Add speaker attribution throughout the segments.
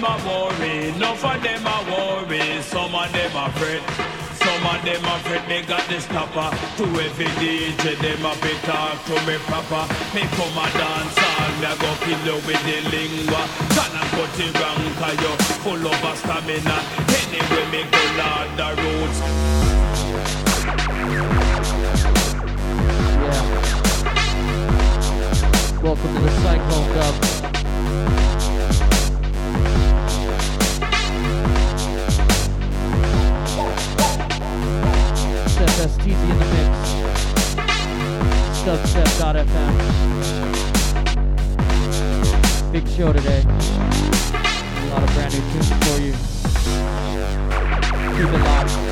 Speaker 1: them a worry, enough of them a worry. Some of them a fret. Some of them a fret, me got the stopper To every DJ, them a be talk to me proper Me come a dance all, me a go kill you with the lingua Can I put it wrong, you full of stamina Anyway, me go Lord the roads
Speaker 2: Yeah. Welcome to the Cyclone Dub. STZ in the mix. Dubstep.fm. Big show today. A lot of brand new tunes for you. Keep it locked.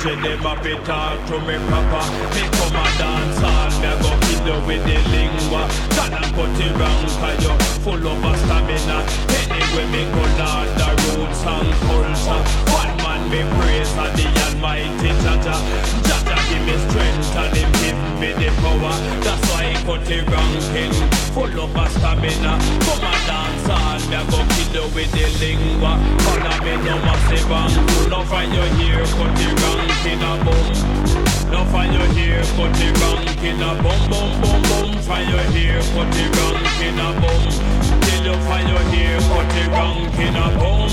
Speaker 1: DJ them a be talk to me proper. Me come a dance all, me a go kill you with the lingua. Can I put it wrong cause you full of a stamina. Anyway me go down the roots and culture. One man me praise and the almighty Jah Jah Jaja give me strength and him give me the power. That's why he cut it ranking Full of a stamina. Come a dance all, me a go kill you with the lingua Follow me no massive and full of fire here cut the ranking a boom. No fire here, cut the ranking a boom, boom, boom, boom. Fire here, cut the ranking a boom. Till you fire here, cut the ranking a boom.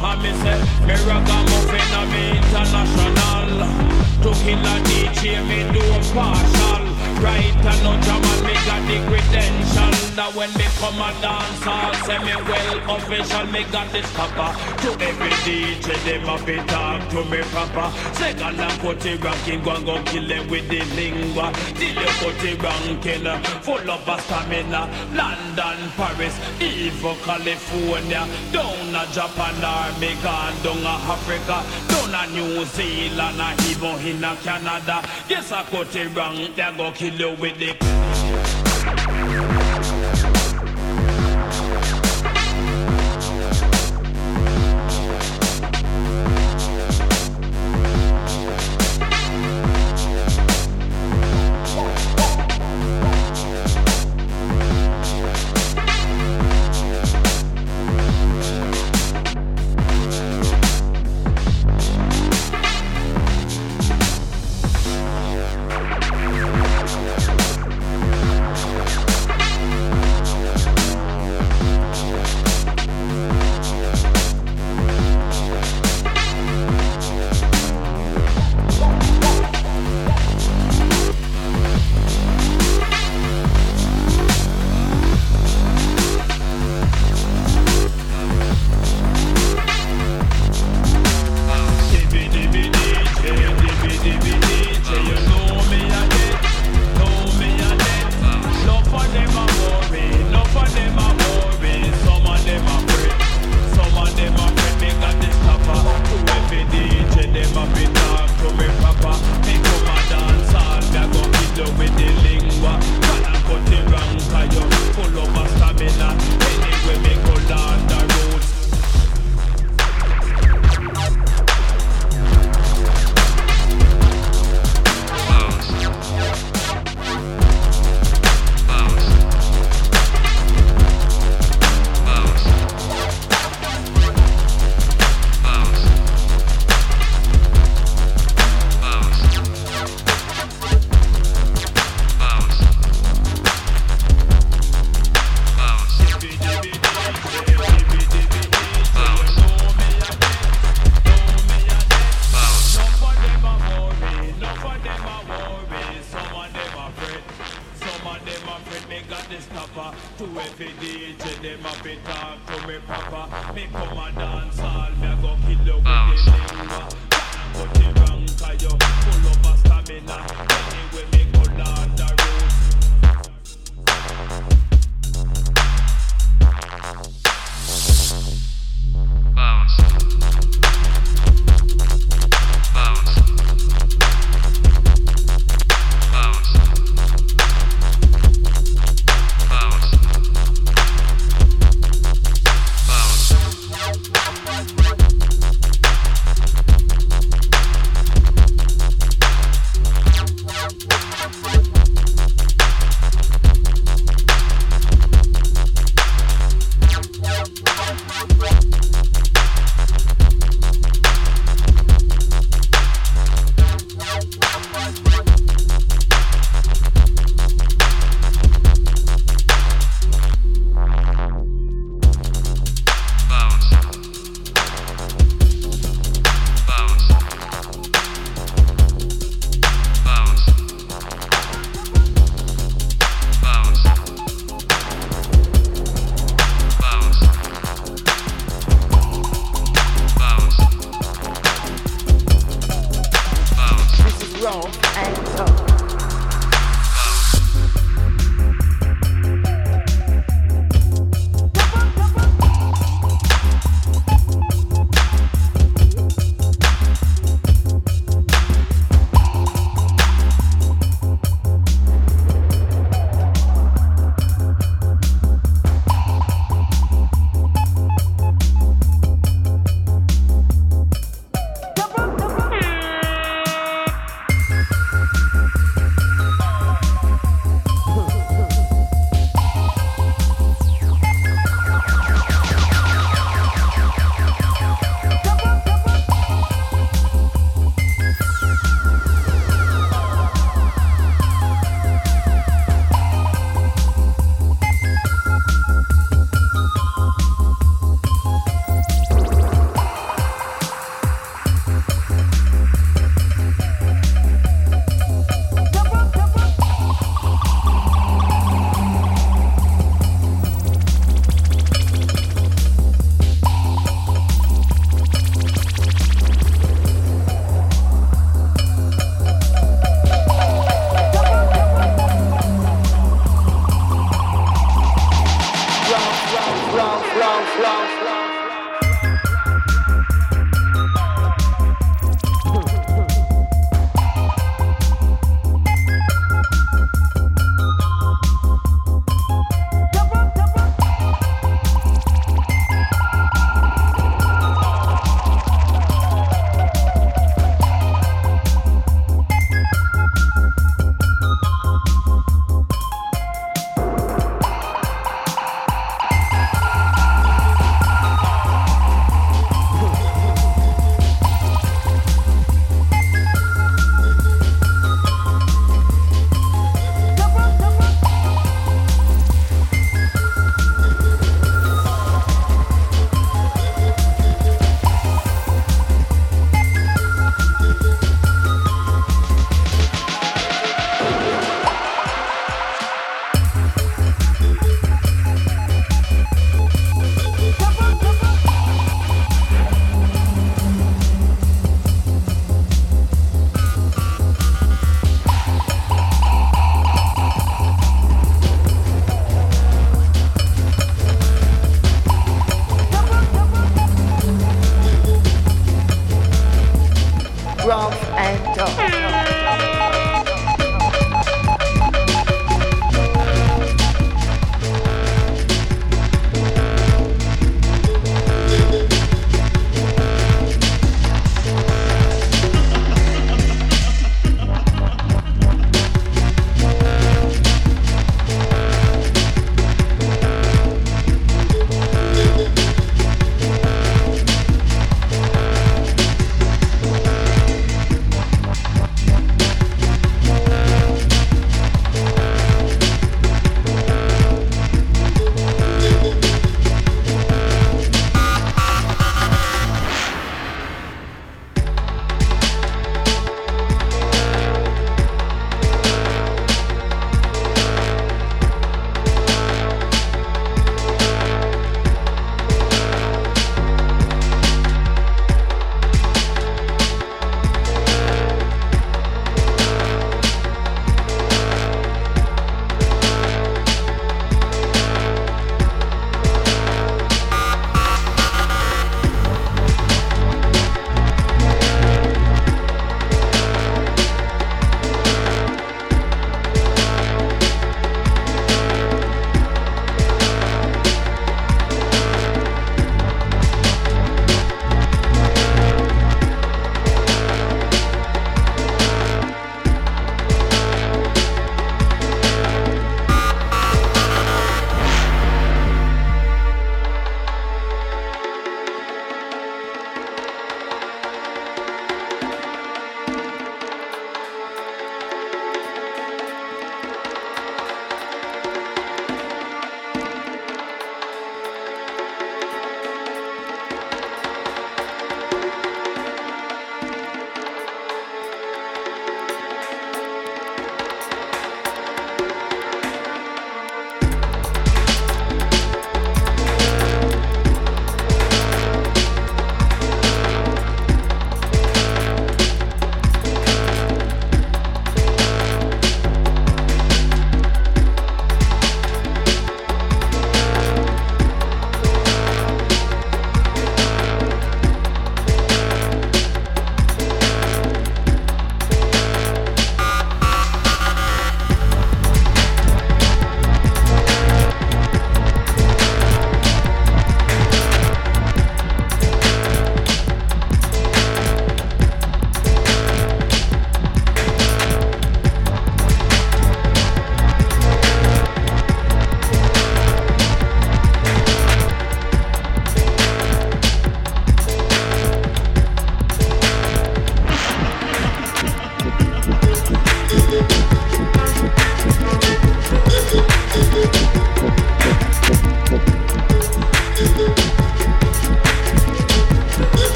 Speaker 1: And me say, me ragamuffin a me international. To kill a DJ, me do partial. Right and no German, me got the credential That when me come a dance I'll say me well official Me got the stopper To every DJ them a be talk to me proper. Second and put it ranking Go and go kill them with the lingua. Till you put it ranking Full of a stamina. London, Paris, even California. Down a Japan or me gone down a Africa. Down a New Zealand even in a Canada. Yes I put it wrong They go kill kill you with it.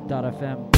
Speaker 2: dubstep.fm.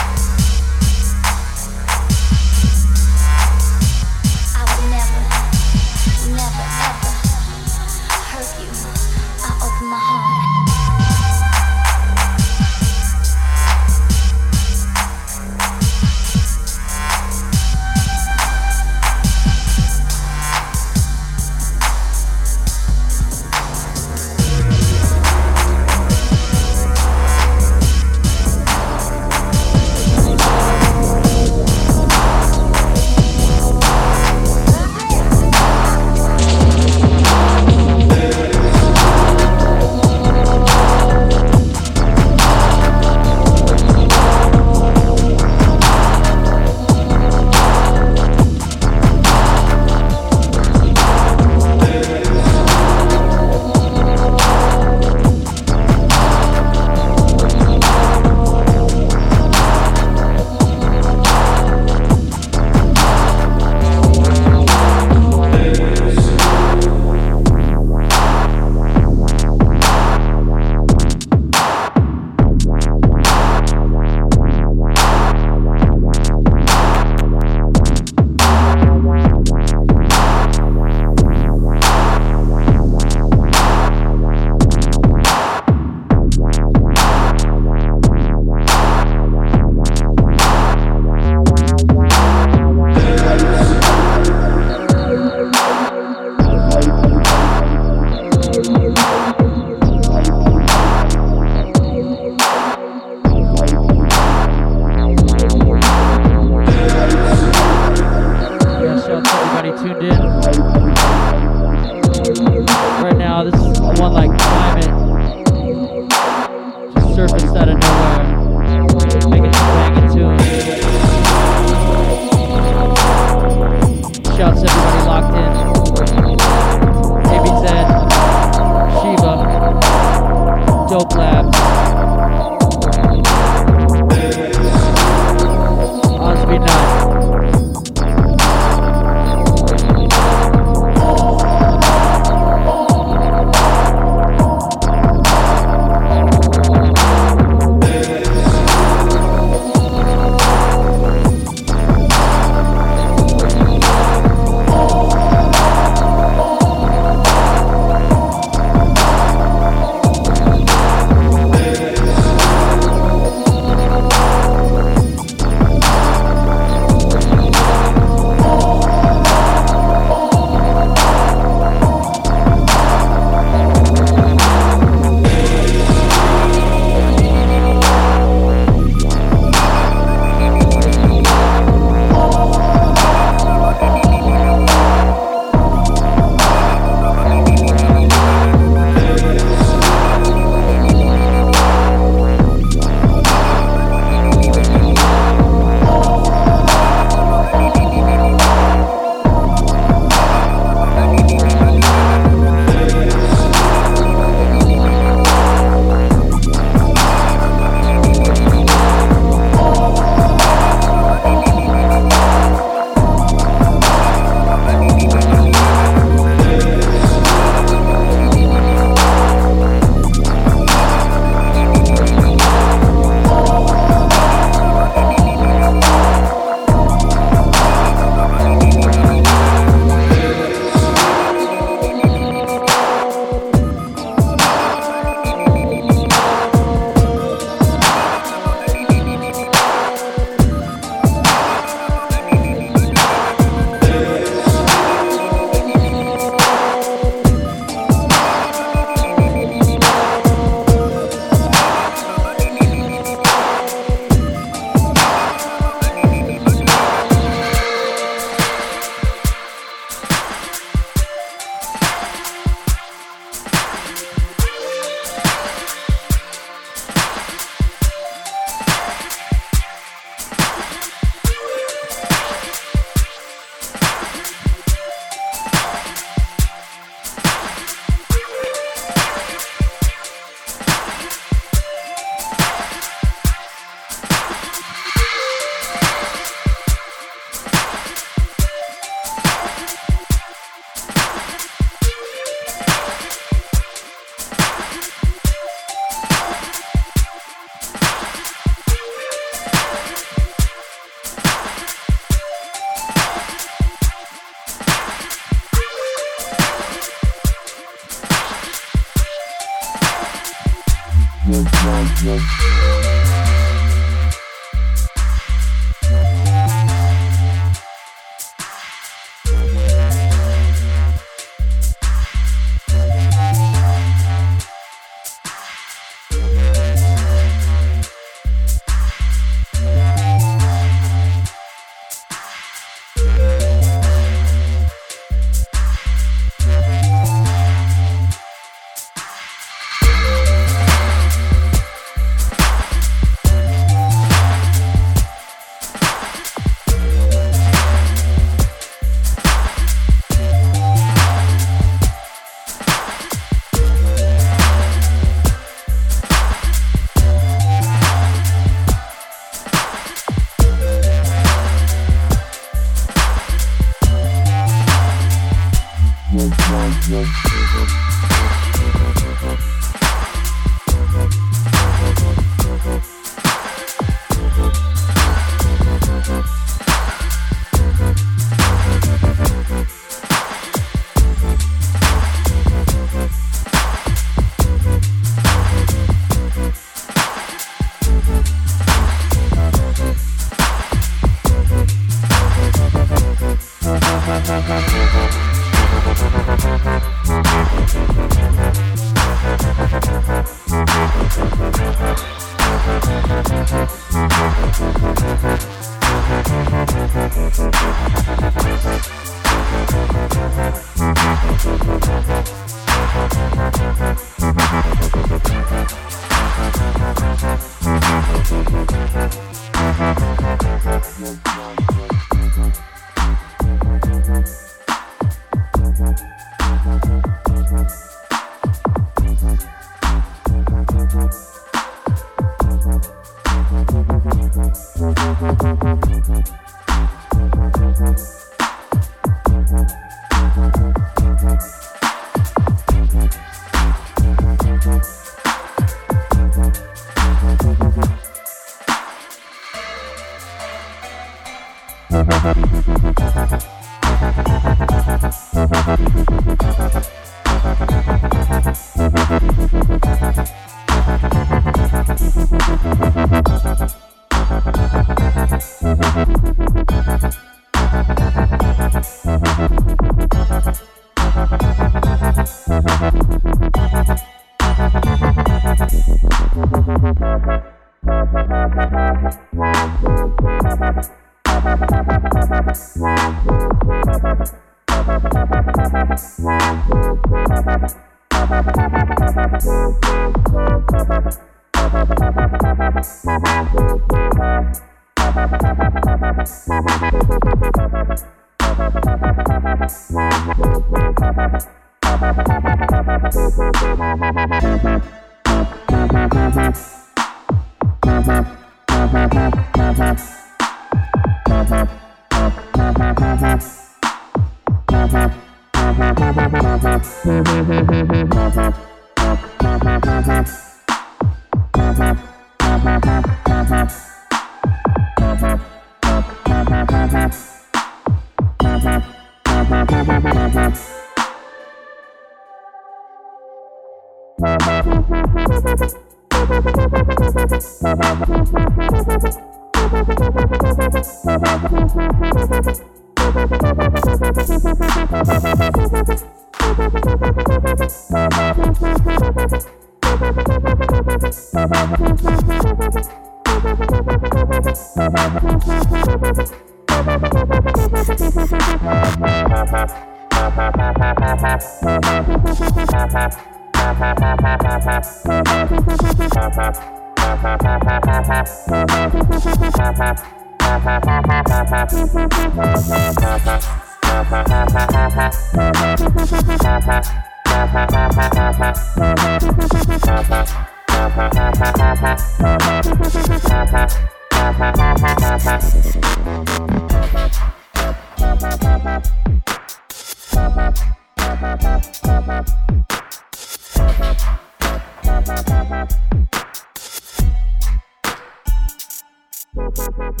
Speaker 2: Thank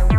Speaker 2: you.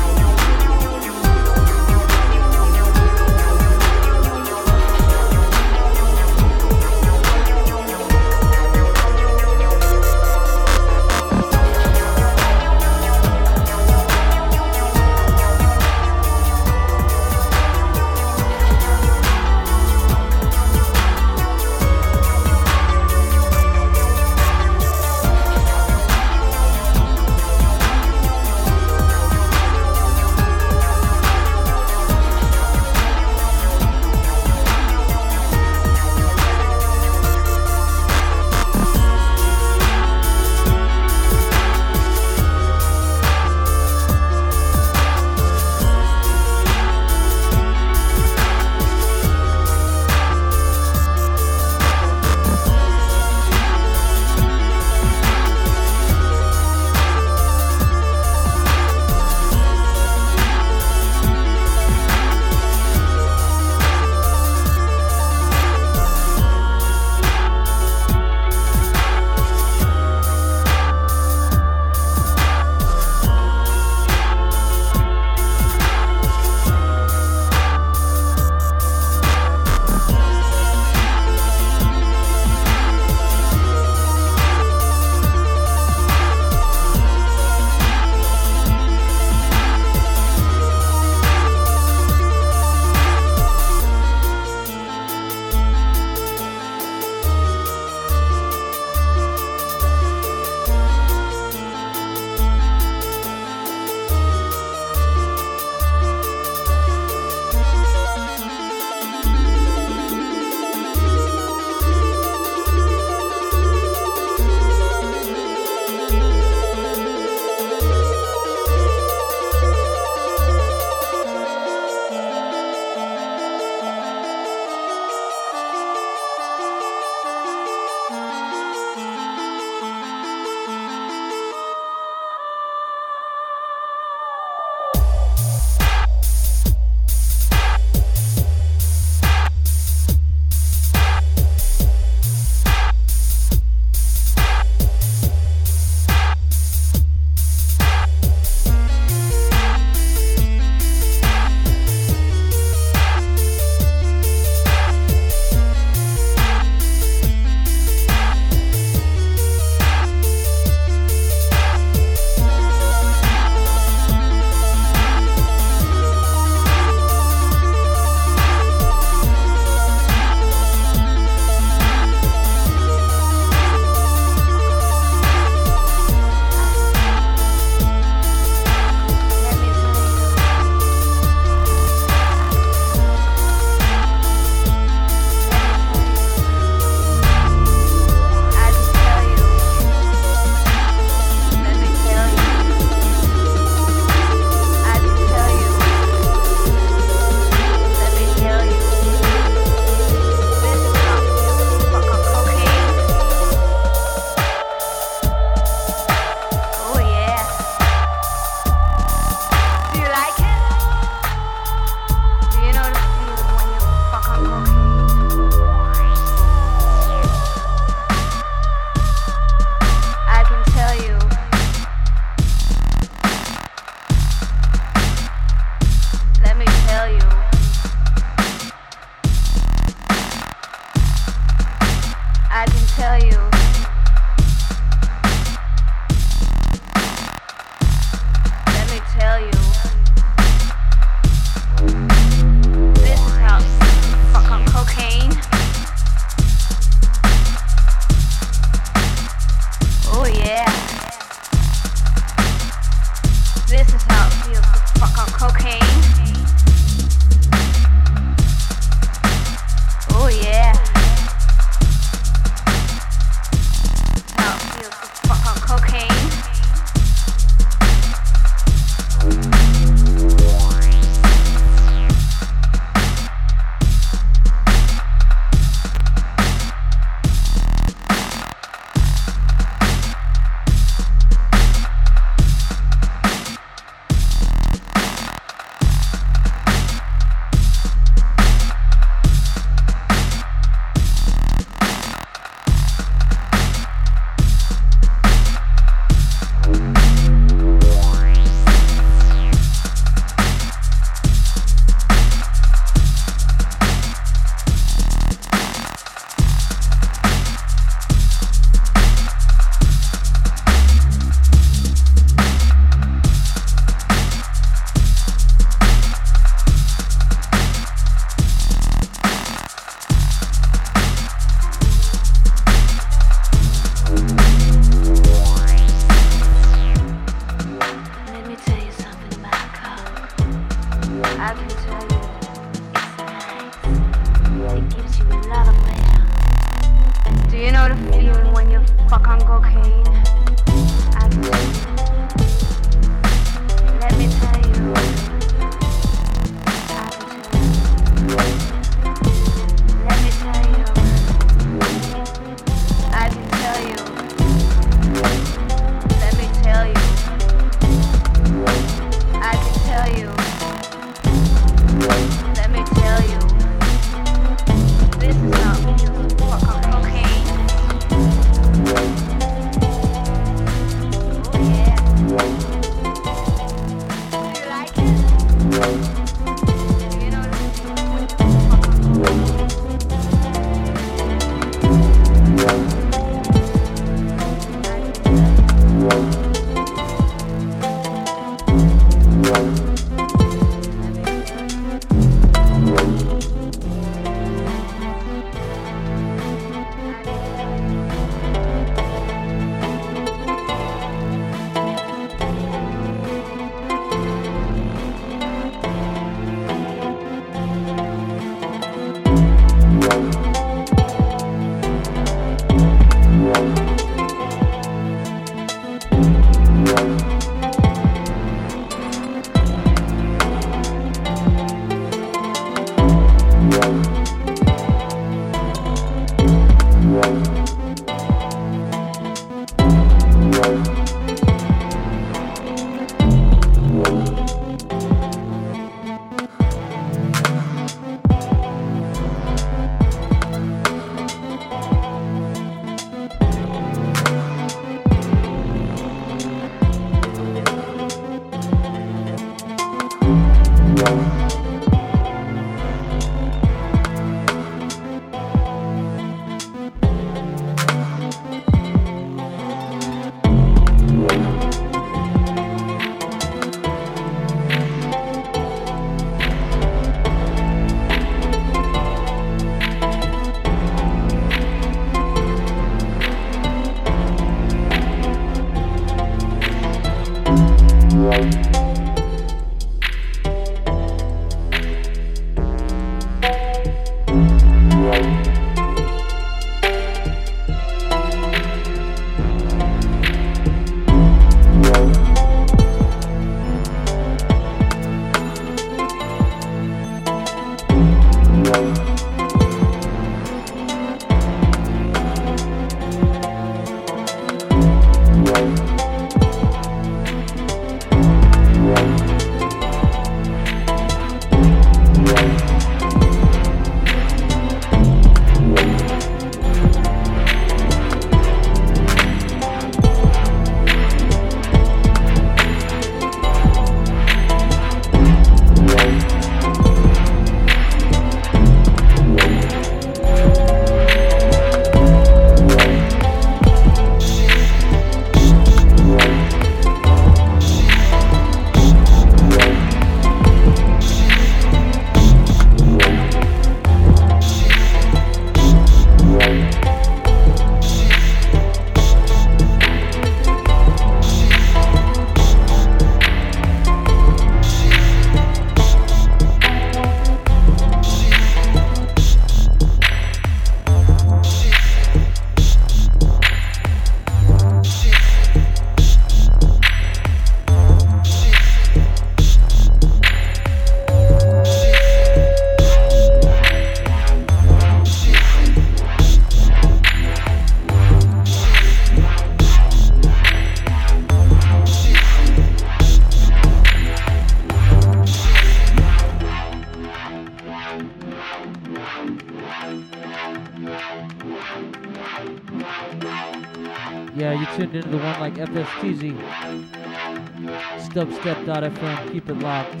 Speaker 2: Dubstep.fm. Keep it locked.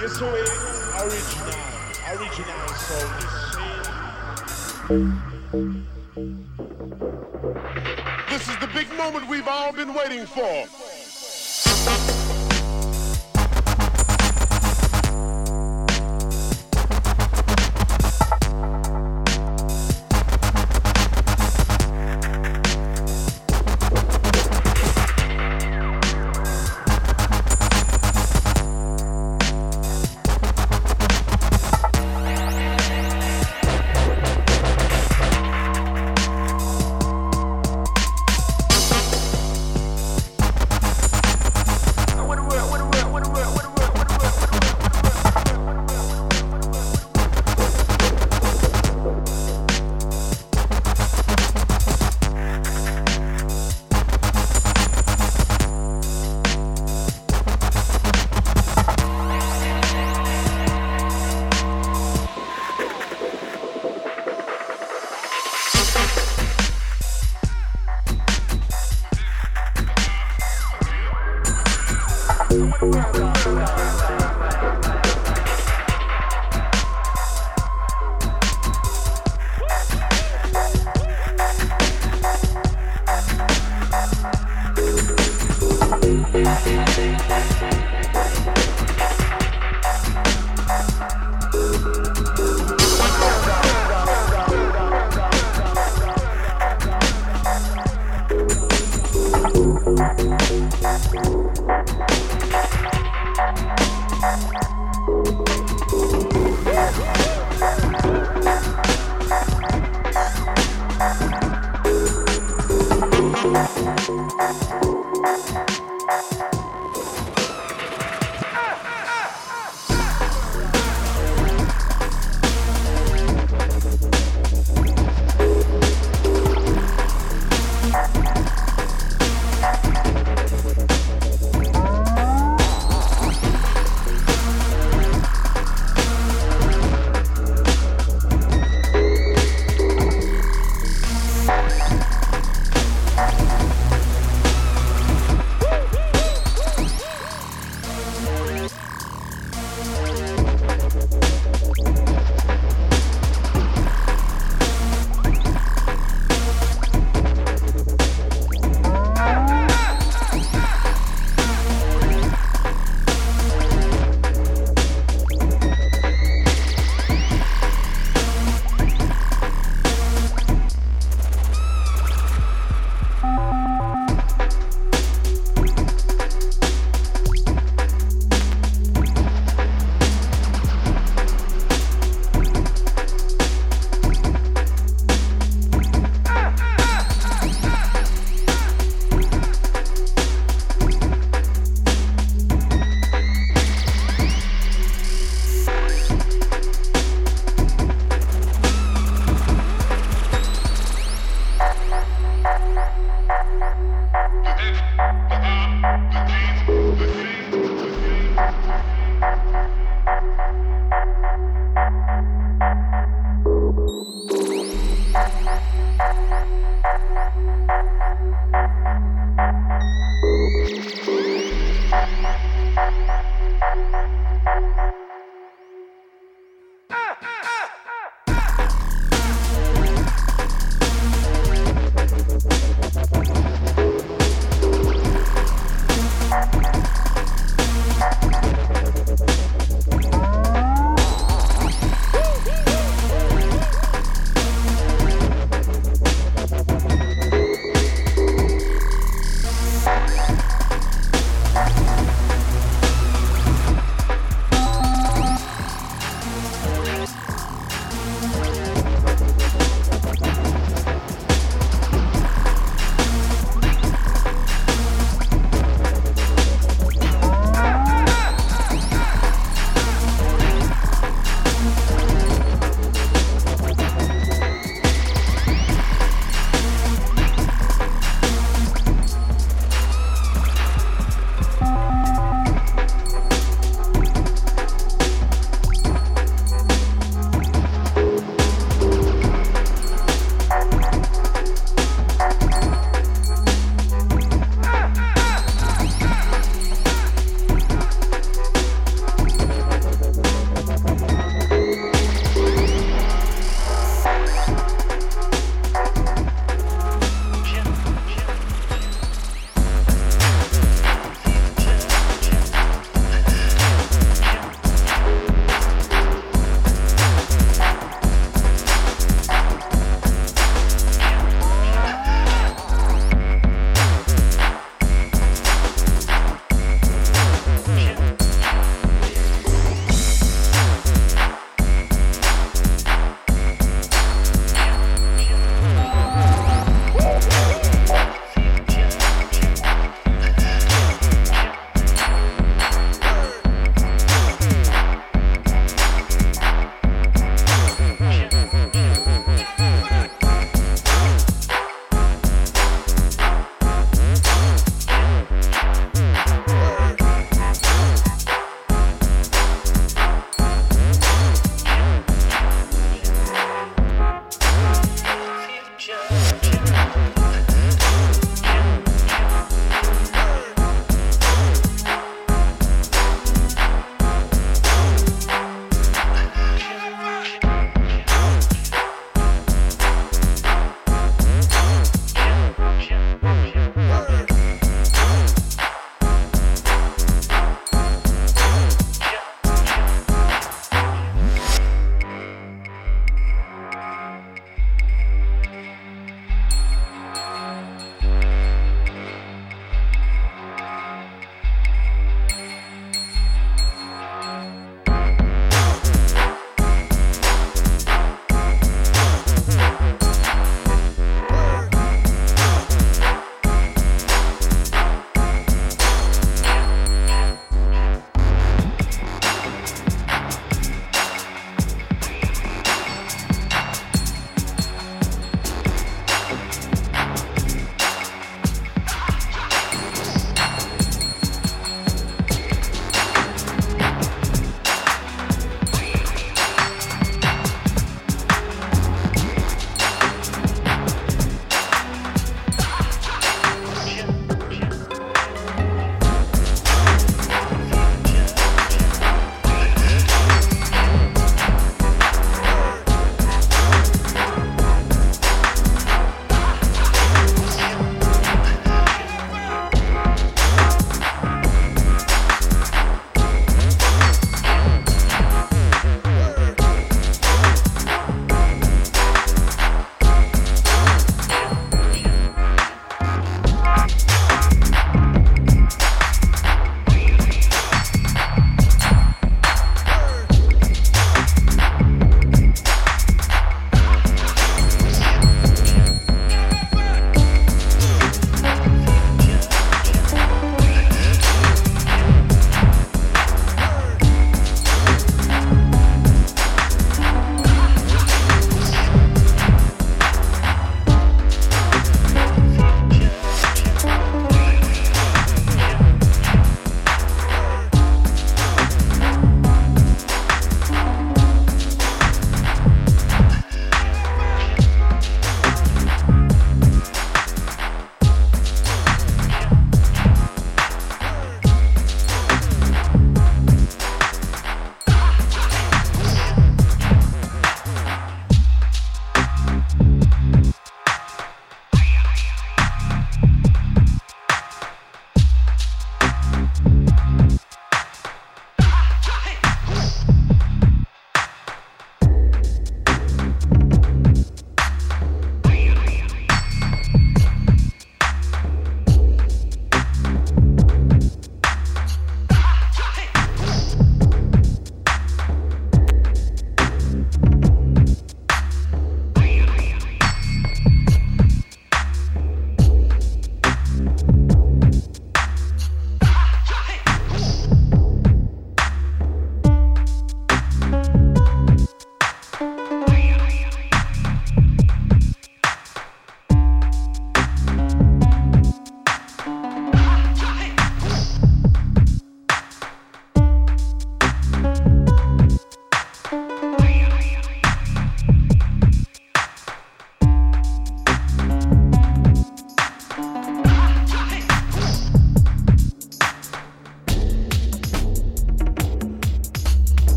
Speaker 3: Yes, way original, original is This is the big moment we've all been waiting for.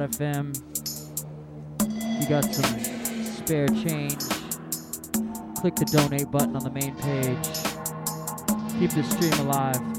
Speaker 2: FM. You got some spare change. Click the donate button on the main page. Keep the stream alive.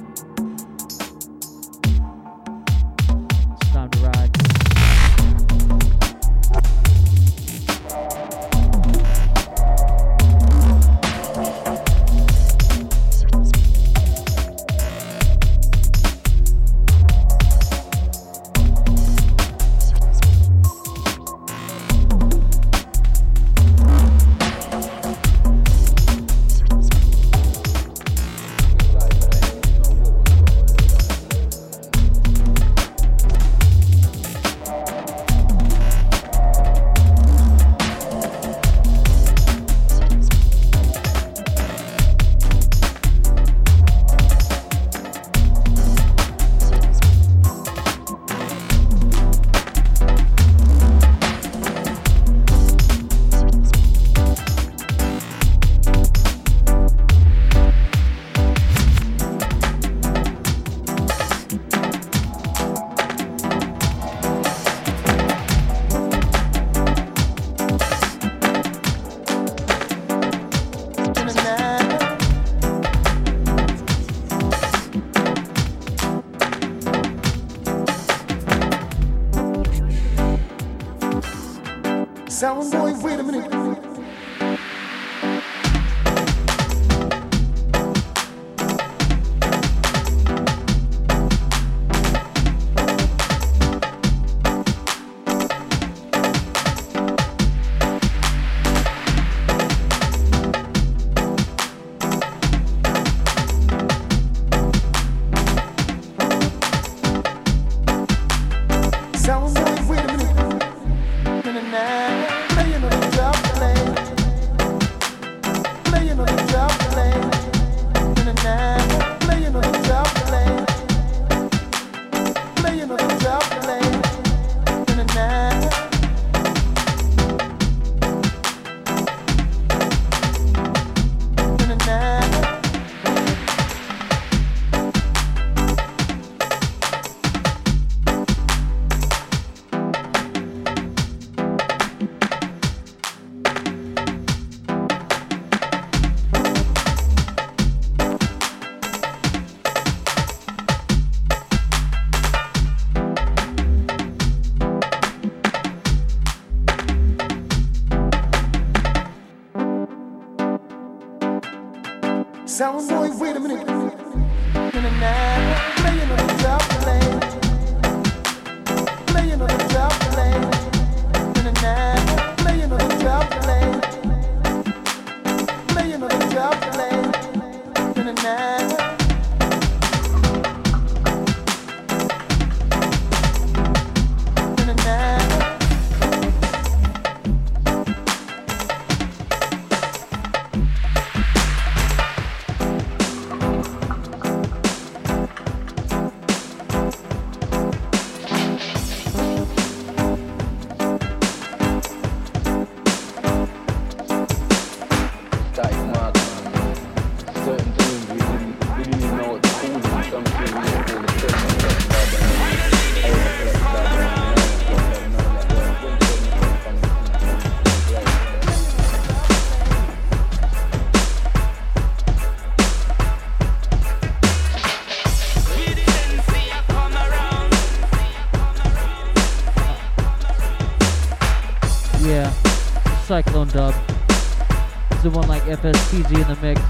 Speaker 2: FSTZ in the mix.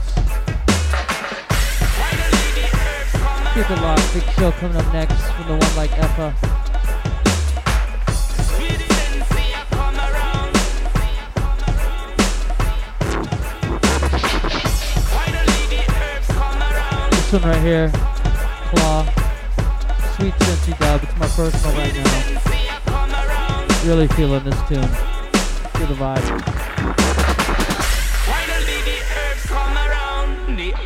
Speaker 2: Keep it locked. Big show coming up next from the one like Effa. This one right here, Claw, Sweet Cincy dub. It's my personal right now. Really feeling this tune. Feel the vibe.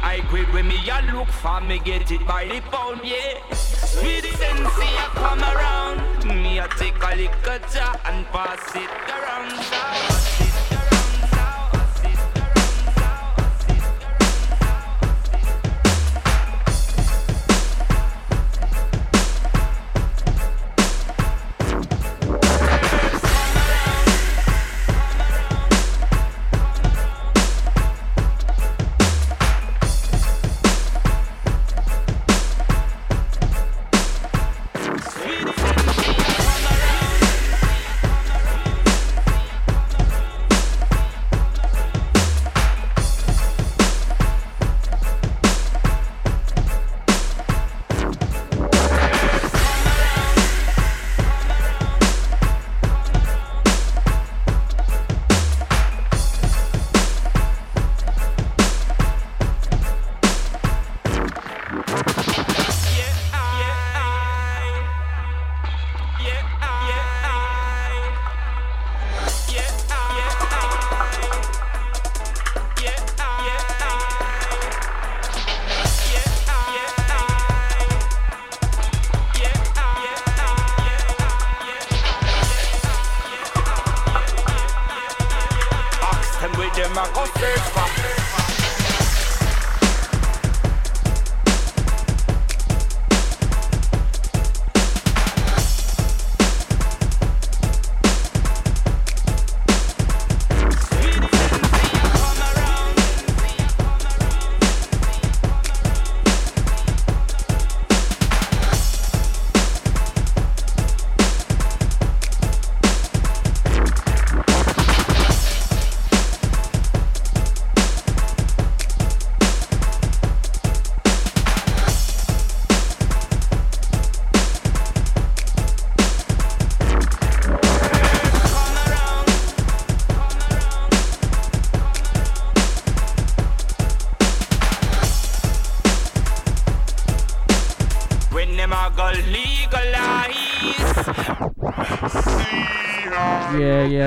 Speaker 4: I quit when me a look for me get it by the pound, yeah. With sensei I come around, me a take a little jar and pass it around.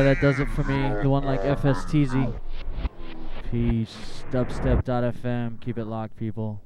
Speaker 2: That does it for me. The one like FSTZ. Peace. Dubstep.fm. Keep it locked, people.